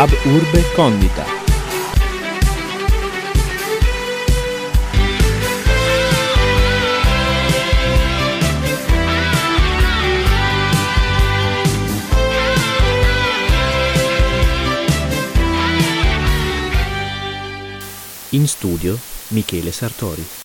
Ab Urbe Condita. In studio Michele Sartori.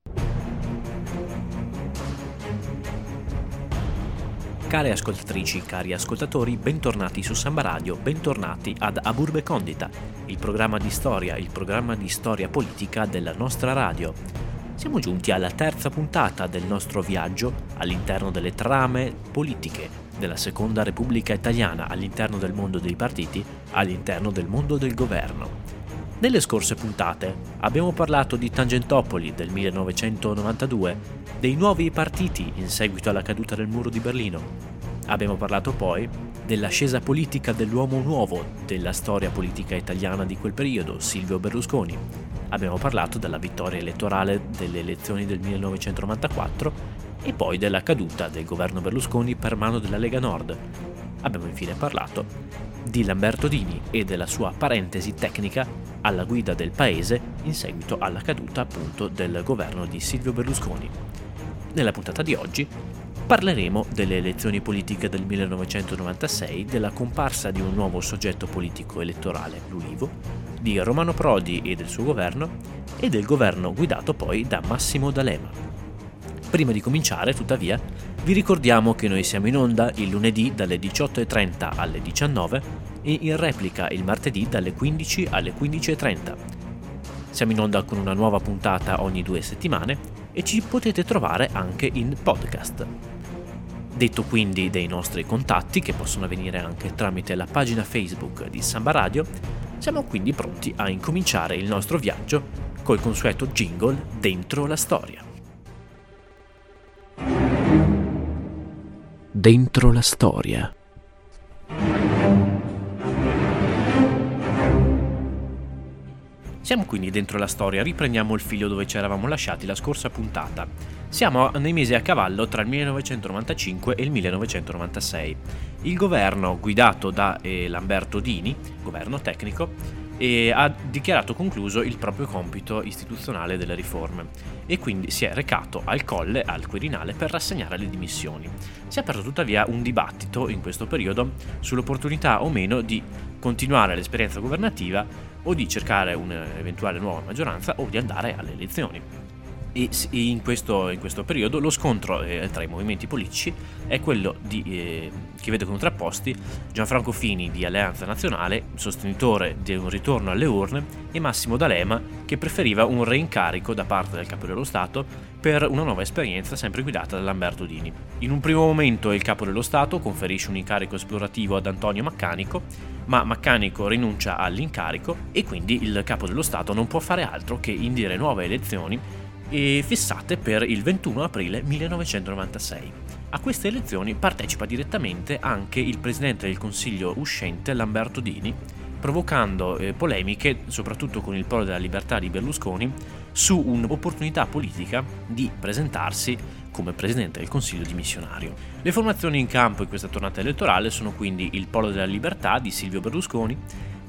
Care ascoltatrici, cari ascoltatori, bentornati su Samba Radio, bentornati ad Aburbe Condita, il programma di storia, il programma di storia politica della nostra radio. Siamo giunti alla terza puntata del nostro viaggio all'interno delle trame politiche della Seconda Repubblica Italiana, all'interno del mondo dei partiti, all'interno del mondo del governo. Nelle scorse puntate abbiamo parlato di Tangentopoli del 1992, dei nuovi partiti in seguito alla caduta del muro di Berlino. Abbiamo parlato poi dell'ascesa politica dell'uomo nuovo della storia politica italiana di quel periodo, Silvio Berlusconi. Abbiamo parlato della vittoria elettorale delle elezioni del 1994 e poi della caduta del governo Berlusconi per mano della Lega Nord. Abbiamo infine parlato di Lamberto Dini e della sua parentesi tecnica alla guida del paese in seguito alla caduta appunto del governo di Silvio Berlusconi. Nella puntata di oggi parleremo delle elezioni politiche del 1996, della comparsa di un nuovo soggetto politico elettorale, l'Ulivo, di Romano Prodi e del suo governo e del governo guidato poi da Massimo D'Alema. Prima di cominciare, tuttavia, vi ricordiamo che noi siamo in onda il lunedì dalle 18.30 alle 19 e in replica il martedì dalle 15 alle 15.30. Siamo in onda con una nuova puntata ogni due settimane e ci potete trovare anche in podcast. Detto quindi dei nostri contatti, che possono avvenire anche tramite la pagina Facebook di Samba Radio, siamo quindi pronti a incominciare il nostro viaggio col consueto jingle Dentro la storia. Dentro la storia. Siamo quindi dentro la storia, riprendiamo il filo dove ci eravamo lasciati la scorsa puntata. Siamo nei mesi a cavallo tra il 1995 e il 1996. Il governo guidato da eh, Lamberto Dini, governo tecnico, eh, ha dichiarato concluso il proprio compito istituzionale delle riforme e quindi si è recato al colle, al Quirinale, per rassegnare le dimissioni. Si è aperto tuttavia un dibattito in questo periodo sull'opportunità o meno di continuare l'esperienza governativa o di cercare un'eventuale nuova maggioranza o di andare alle elezioni e in questo, in questo periodo lo scontro eh, tra i movimenti politici è quello di, eh, che vede contrapposti Gianfranco Fini di Alleanza Nazionale, sostenitore di un ritorno alle urne, e Massimo D'Alema che preferiva un reincarico da parte del Capo dello Stato per una nuova esperienza sempre guidata da Lamberto Dini. In un primo momento il Capo dello Stato conferisce un incarico esplorativo ad Antonio Maccanico, ma Maccanico rinuncia all'incarico e quindi il Capo dello Stato non può fare altro che indire nuove elezioni fissate per il 21 aprile 1996. A queste elezioni partecipa direttamente anche il presidente del Consiglio uscente Lamberto Dini, provocando eh, polemiche, soprattutto con il Polo della Libertà di Berlusconi, su un'opportunità politica di presentarsi come presidente del Consiglio dimissionario. Le formazioni in campo in questa tornata elettorale sono quindi il Polo della Libertà di Silvio Berlusconi,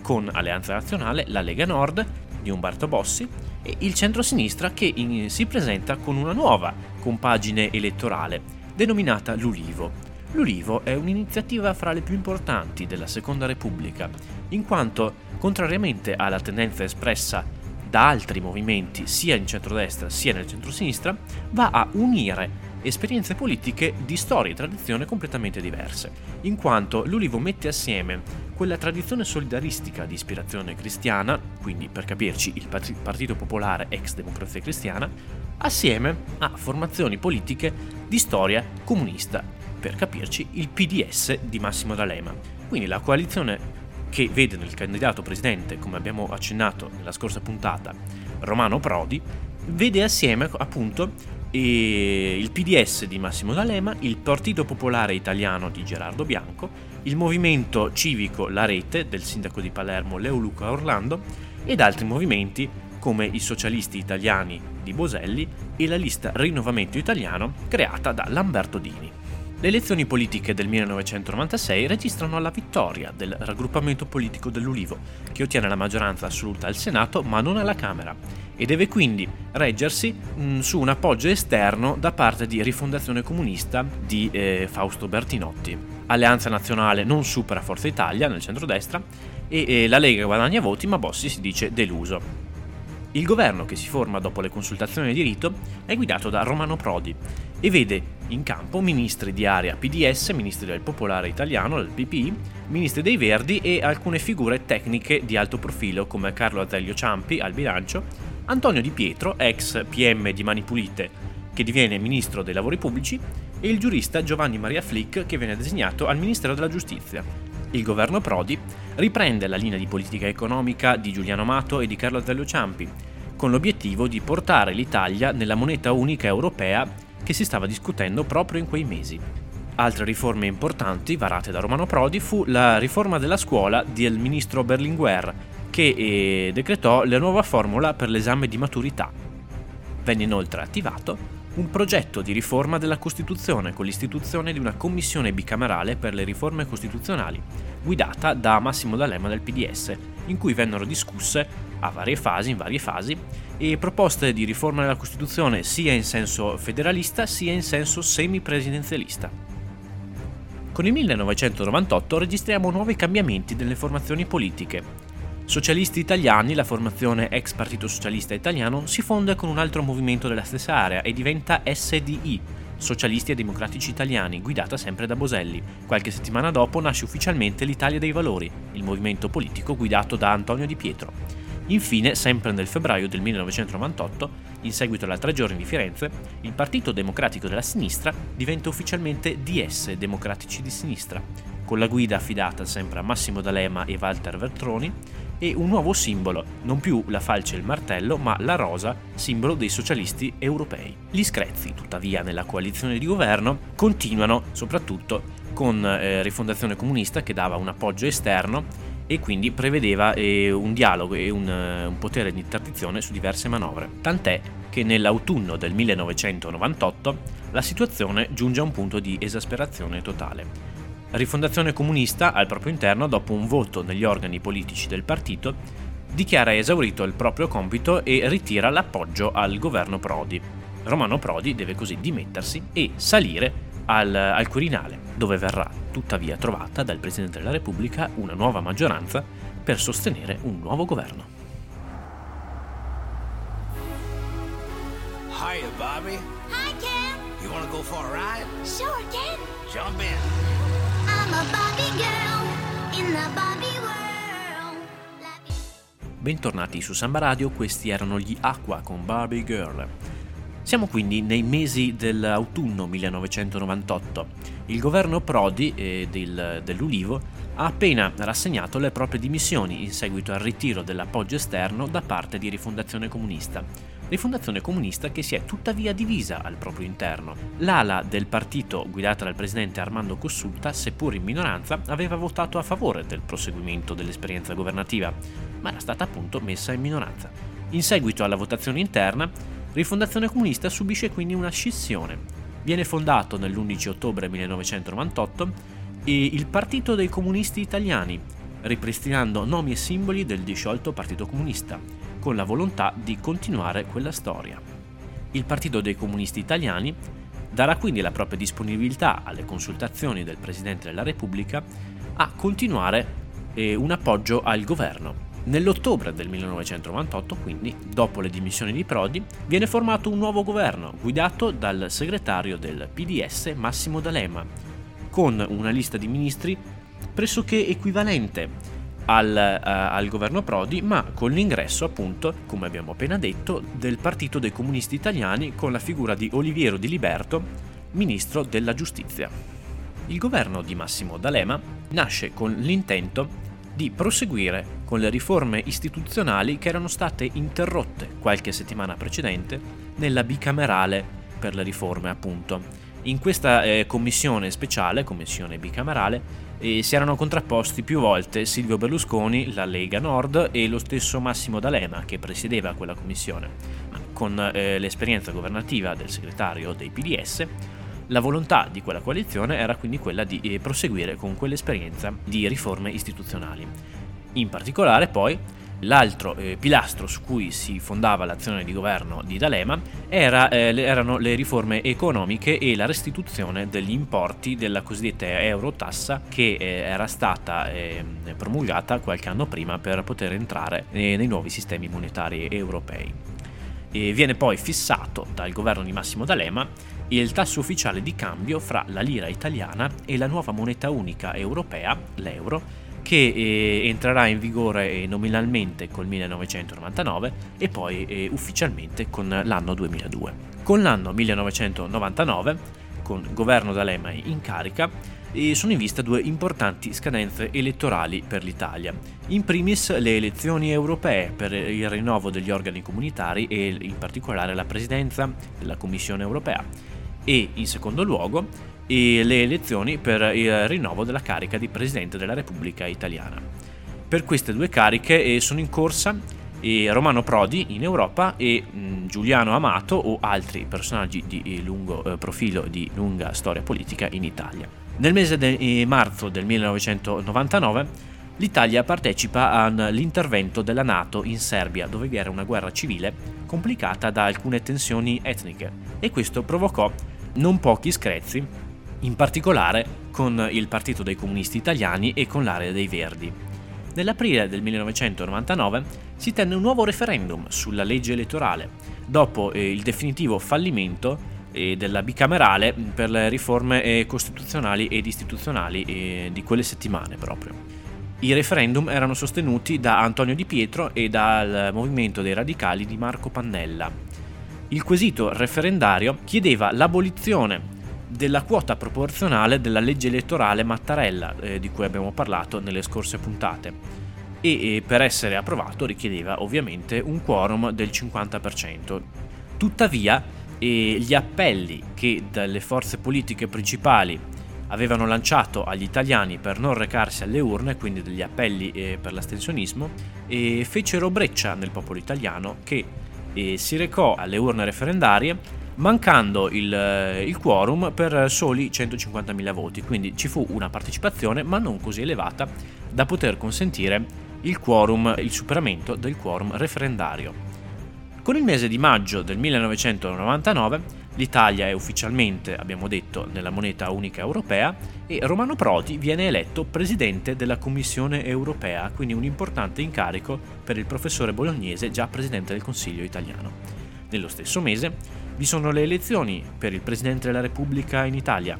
con Alleanza Nazionale, la Lega Nord di Umberto Bossi e il centro-sinistra che in, si presenta con una nuova compagine elettorale denominata l'Ulivo. L'Ulivo è un'iniziativa fra le più importanti della Seconda Repubblica, in quanto, contrariamente alla tendenza espressa da altri movimenti sia in centrodestra sia nel centro-sinistra, va a unire esperienze politiche di storia e tradizione completamente diverse, in quanto l'Ulivo mette assieme quella tradizione solidaristica di ispirazione cristiana, quindi per capirci il Partito Popolare ex Democrazia Cristiana, assieme a formazioni politiche di storia comunista, per capirci il PDS di Massimo D'Alema. Quindi la coalizione che vede nel candidato presidente, come abbiamo accennato nella scorsa puntata, Romano Prodi, vede assieme appunto il PDS di Massimo D'Alema, il Partito Popolare Italiano di Gerardo Bianco il movimento civico La Rete del sindaco di Palermo Leo Luca Orlando ed altri movimenti come i socialisti italiani di Boselli e la lista Rinnovamento Italiano creata da Lamberto Dini. Le elezioni politiche del 1996 registrano la vittoria del raggruppamento politico dell'Ulivo, che ottiene la maggioranza assoluta al Senato ma non alla Camera, e deve quindi reggersi mh, mm, su un appoggio esterno da parte di Rifondazione Comunista di eh, Fausto Bertinotti. Alleanza Nazionale non supera Forza Italia nel centrodestra e eh, la Lega guadagna voti ma Bossi si dice deluso. Il governo che si forma dopo le consultazioni di rito è guidato da Romano Prodi e vede in campo ministri di area PDS, ministri del Popolare Italiano, del PPI, ministri dei Verdi e alcune figure tecniche di alto profilo come Carlo Azeglio Ciampi al bilancio, Antonio Di Pietro, ex PM di Mani Pulite, che diviene ministro dei lavori pubblici, e il giurista Giovanni Maria Flick che viene designato al Ministero della Giustizia. Il governo Prodi riprende la linea di politica economica di Giuliano Amato e di Carlo Azeglio Ciampi, con l'obiettivo di portare l'Italia nella moneta unica europea che si stava discutendo proprio in quei mesi. Altre riforme importanti varate da Romano Prodi fu la riforma della scuola del ministro Berlinguer, che eh, decretò la nuova formula per l'esame di maturità. Venne inoltre attivato un progetto di riforma della Costituzione con l'istituzione di una commissione bicamerale per le riforme costituzionali, guidata da Massimo D'Alema del PDS, in cui vennero discusse a varie fasi, in varie fasi, e proposte di riforma della Costituzione sia in senso federalista sia in senso semipresidenzialista. Con il 1998 registriamo nuovi cambiamenti delle formazioni politiche, Socialisti Italiani, la formazione ex Partito Socialista Italiano, si fonde con un altro movimento della stessa area e diventa SDI, Socialisti e Democratici Italiani, guidata sempre da Boselli. Qualche settimana dopo nasce ufficialmente l'Italia dei Valori, il movimento politico guidato da Antonio Di Pietro. Infine, sempre nel febbraio del 1998, in seguito alla tre giorni di Firenze, il Partito Democratico della Sinistra diventa ufficialmente DS, Democratici di Sinistra, con la guida affidata sempre a Massimo D'Alema e Walter Veltroni, e un nuovo simbolo, non più la falce e il martello, ma la rosa, simbolo dei socialisti europei. Gli screzi, tuttavia, nella coalizione di governo continuano soprattutto con eh, Rifondazione Comunista che dava un appoggio esterno e quindi prevedeva eh, un dialogo e un, eh, un potere di interdizione su diverse manovre. Tant'è che nell'autunno del 1998 la situazione giunge a un punto di esasperazione totale. Rifondazione Comunista, al proprio interno, dopo un voto negli organi politici del partito, dichiara esaurito il proprio compito e ritira l'appoggio al governo Prodi. Romano Prodi deve così dimettersi e salire al, al Quirinale, dove verrà tuttavia trovata dal Presidente della Repubblica una nuova maggioranza per sostenere un nuovo governo. Hiya, Bobby. Hi, Ken. You wanna go for a ride? Sure, Ken. Jump in. Bentornati su Samba Radio, questi erano gli Aqua con Barbie Girl. Siamo quindi nei mesi dell'autunno 1998. Il governo Prodi eh, del, dell'Ulivo ha appena rassegnato le proprie dimissioni in seguito al ritiro dell'appoggio esterno da parte di Rifondazione Comunista rifondazione comunista che si è tuttavia divisa al proprio interno. L'ala del partito guidata dal presidente Armando Cossulta, seppur in minoranza, aveva votato a favore del proseguimento dell'esperienza governativa, ma era stata appunto messa in minoranza. In seguito alla votazione interna, Rifondazione Comunista subisce quindi una scissione. Viene fondato nell'11 ottobre 1998 e il Partito dei Comunisti Italiani, ripristinando nomi e simboli del disciolto Partito Comunista, con la volontà di continuare quella storia. Il Partito dei Comunisti Italiani darà quindi la propria disponibilità alle consultazioni del Presidente della Repubblica a continuare eh, un appoggio al governo. Nell'ottobre del 1998, quindi, dopo le dimissioni di Prodi, viene formato un nuovo governo guidato dal segretario del PDS Massimo D'Alema, con una lista di ministri pressoché equivalente al, uh, al, governo Prodi, ma con l'ingresso, appunto, come abbiamo appena detto, del Partito dei Comunisti Italiani con la figura di Oliviero Di Liberto, ministro della giustizia. Il governo di Massimo D'Alema nasce con l'intento di proseguire con le riforme istituzionali che erano state interrotte qualche settimana precedente nella bicamerale per le riforme, appunto. In questa eh, commissione speciale, commissione bicamerale, e si erano contrapposti più volte Silvio Berlusconi, la Lega Nord e lo stesso Massimo D'Alema che presiedeva quella commissione. Ma con eh, l'esperienza governativa del segretario dei PDS, La volontà di quella coalizione era quindi quella di eh, proseguire con quell'esperienza di riforme istituzionali. In particolare poi L'altro eh, pilastro su cui si fondava l'azione di governo di D'Alema era, eh, erano le riforme economiche e la restituzione degli importi della cosiddetta eurotassa che eh, era stata ehm, promulgata qualche anno prima per poter entrare eh, nei nuovi sistemi monetari europei. E viene poi fissato dal governo di Massimo D'Alema il tasso ufficiale di cambio fra la lira italiana e la nuova moneta unica europea, l'euro, che eh, entrerà in vigore eh, nominalmente col 1999 e poi eh, ufficialmente con l'anno 2002. Con l'anno 1999, con governo D'Alema in carica, sono in vista due importanti scadenze elettorali per l'Italia. In primis le elezioni europee per il rinnovo degli organi comunitari e in particolare la presidenza della Commissione europea e in secondo luogo le elezioni per il rinnovo della carica di Presidente della Repubblica Italiana. Per queste due cariche eh, sono in corsa eh, Romano Prodi in Europa e mm, Giuliano Amato o altri personaggi di eh, lungo profilo di lunga storia politica in Italia. Nel mese di marzo del 1999 l'Italia partecipa all'intervento della Nato in Serbia dove vi era una guerra civile complicata da alcune tensioni etniche e questo provocò non pochi screzi in particolare con il Partito dei Comunisti Italiani e con l'area dei Verdi. Nell'aprile del 1999 si tenne un nuovo referendum sulla legge elettorale, dopo eh, il definitivo fallimento eh, della bicamerale per le riforme eh, costituzionali ed istituzionali di quelle settimane proprio. I referendum erano sostenuti da Antonio Di Pietro e dal movimento dei radicali di Marco Pannella. Il quesito referendario chiedeva l'abolizione della quota proporzionale della legge elettorale Mattarella, eh, di cui abbiamo parlato nelle scorse puntate. E, e per essere approvato richiedeva ovviamente un quorum del 50%. Tuttavia, eh, gli appelli che dalle forze politiche principali avevano lanciato agli italiani per non recarsi alle urne, quindi degli appelli eh, per l'astensionismo, e fecero breccia nel popolo italiano che eh, si recò alle urne referendarie mancando il, eh, il, quorum per soli 150.000 voti, quindi ci fu una partecipazione ma non così elevata da poter consentire il quorum, il superamento del quorum referendario. Con il mese di maggio del 1999 l'Italia è ufficialmente, abbiamo detto, nella moneta unica europea e Romano Prodi viene eletto presidente della Commissione europea, quindi un importante incarico per il professore bolognese già presidente del Consiglio italiano. Nello stesso mese vi sono le elezioni per il Presidente della Repubblica in Italia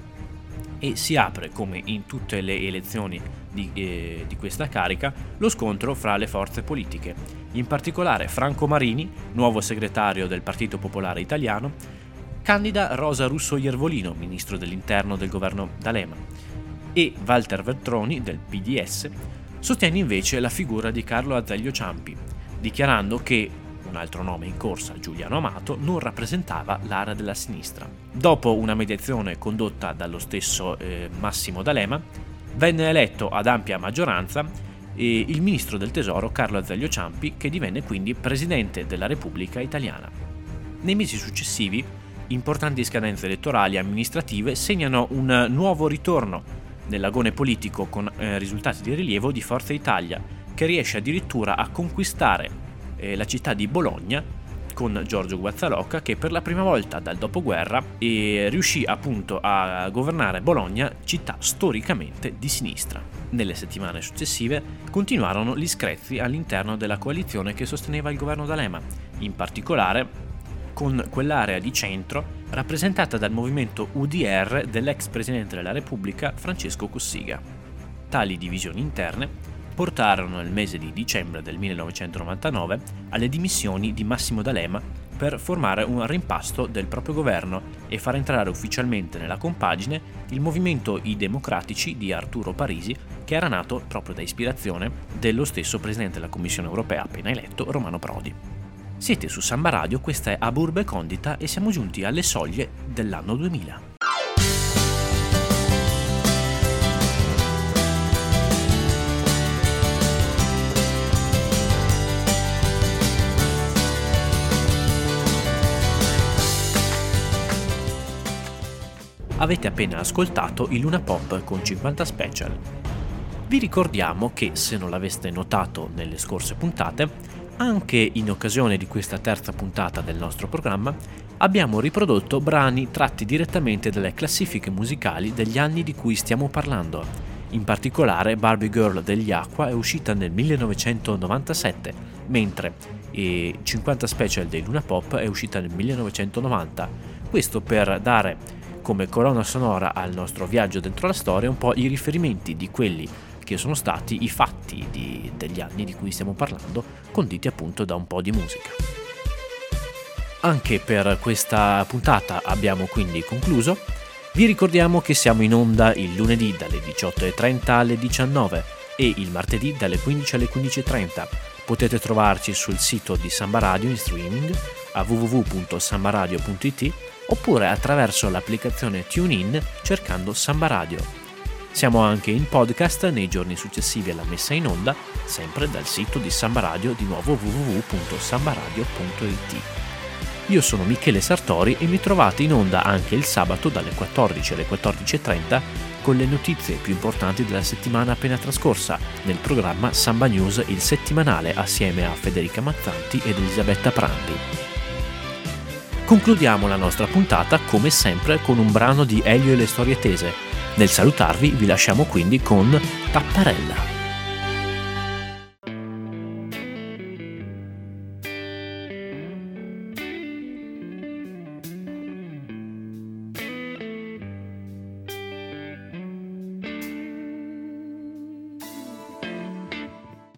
e si apre, come in tutte le elezioni di, eh, di, questa carica, lo scontro fra le forze politiche. In particolare Franco Marini, nuovo segretario del Partito Popolare Italiano, candida Rosa Russo Iervolino, ministro dell'interno del governo D'Alema, e Walter Veltroni, del PDS, sostiene invece la figura di Carlo Azeglio Ciampi, dichiarando che un altro nome in corsa, Giuliano Amato, non rappresentava l'area della sinistra. Dopo una mediazione condotta dallo stesso eh, Massimo D'Alema, venne eletto ad ampia maggioranza eh, il ministro del Tesoro Carlo Azeglio Ciampi, che divenne quindi presidente della Repubblica Italiana. Nei mesi successivi, importanti scadenze elettorali e amministrative segnano un nuovo ritorno nell'agone politico con eh, risultati di rilievo di Forza Italia, che riesce addirittura a conquistare eh, la città di Bologna con Giorgio Guazzalocca che per la prima volta dal dopoguerra eh, riuscì appunto a governare Bologna, città storicamente di sinistra. Nelle settimane successive continuarono gli screzi all'interno della coalizione che sosteneva il governo D'Alema, in particolare con quell'area di centro rappresentata dal movimento UDR dell'ex presidente della Repubblica Francesco Cossiga. Tali divisioni interne portarono nel mese di dicembre del 1999 alle dimissioni di Massimo D'Alema per formare un rimpasto del proprio governo e far entrare ufficialmente nella compagine il movimento I Democratici di Arturo Parisi, che era nato proprio da ispirazione dello stesso presidente della Commissione europea appena eletto, Romano Prodi. Siete su Samba Radio, questa è Aburbe Condita e siamo giunti alle soglie dell'anno 2000. Avete appena ascoltato il Luna Pop con 50 Special. Vi ricordiamo che, se non l'aveste notato nelle scorse puntate, anche in occasione di questa terza puntata del nostro programma, abbiamo riprodotto brani tratti direttamente dalle classifiche musicali degli anni di cui stiamo parlando. In particolare Barbie Girl degli Aqua è uscita nel 1997, mentre e 50 Special dei Luna Pop è uscita nel 1990. Questo per dare come colonna sonora al nostro viaggio dentro la storia un po' i riferimenti di quelli che sono stati i fatti di, degli anni di cui stiamo parlando, conditi appunto da un po' di musica. Anche per questa puntata abbiamo quindi concluso. Vi ricordiamo che siamo in onda il lunedì dalle 18.30 alle 19 e il martedì dalle 15 alle 15.30. Potete trovarci sul sito di Samba Radio in streaming a www.sambaradio.it oppure attraverso l'applicazione TuneIn cercando Samba Radio. Siamo anche in podcast nei giorni successivi alla messa in onda, sempre dal sito di Samba Radio, di nuovo www.sambaradio.it. Io sono Michele Sartori e mi trovate in onda anche il sabato dalle 14 alle 14.30 con le notizie più importanti della settimana appena trascorsa nel programma Samba News il settimanale assieme a Federica Mazzanti ed Elisabetta Prandi. Concludiamo la nostra puntata come sempre con un brano di Elio e le storie tese nel salutarvi vi lasciamo quindi con Tapparella.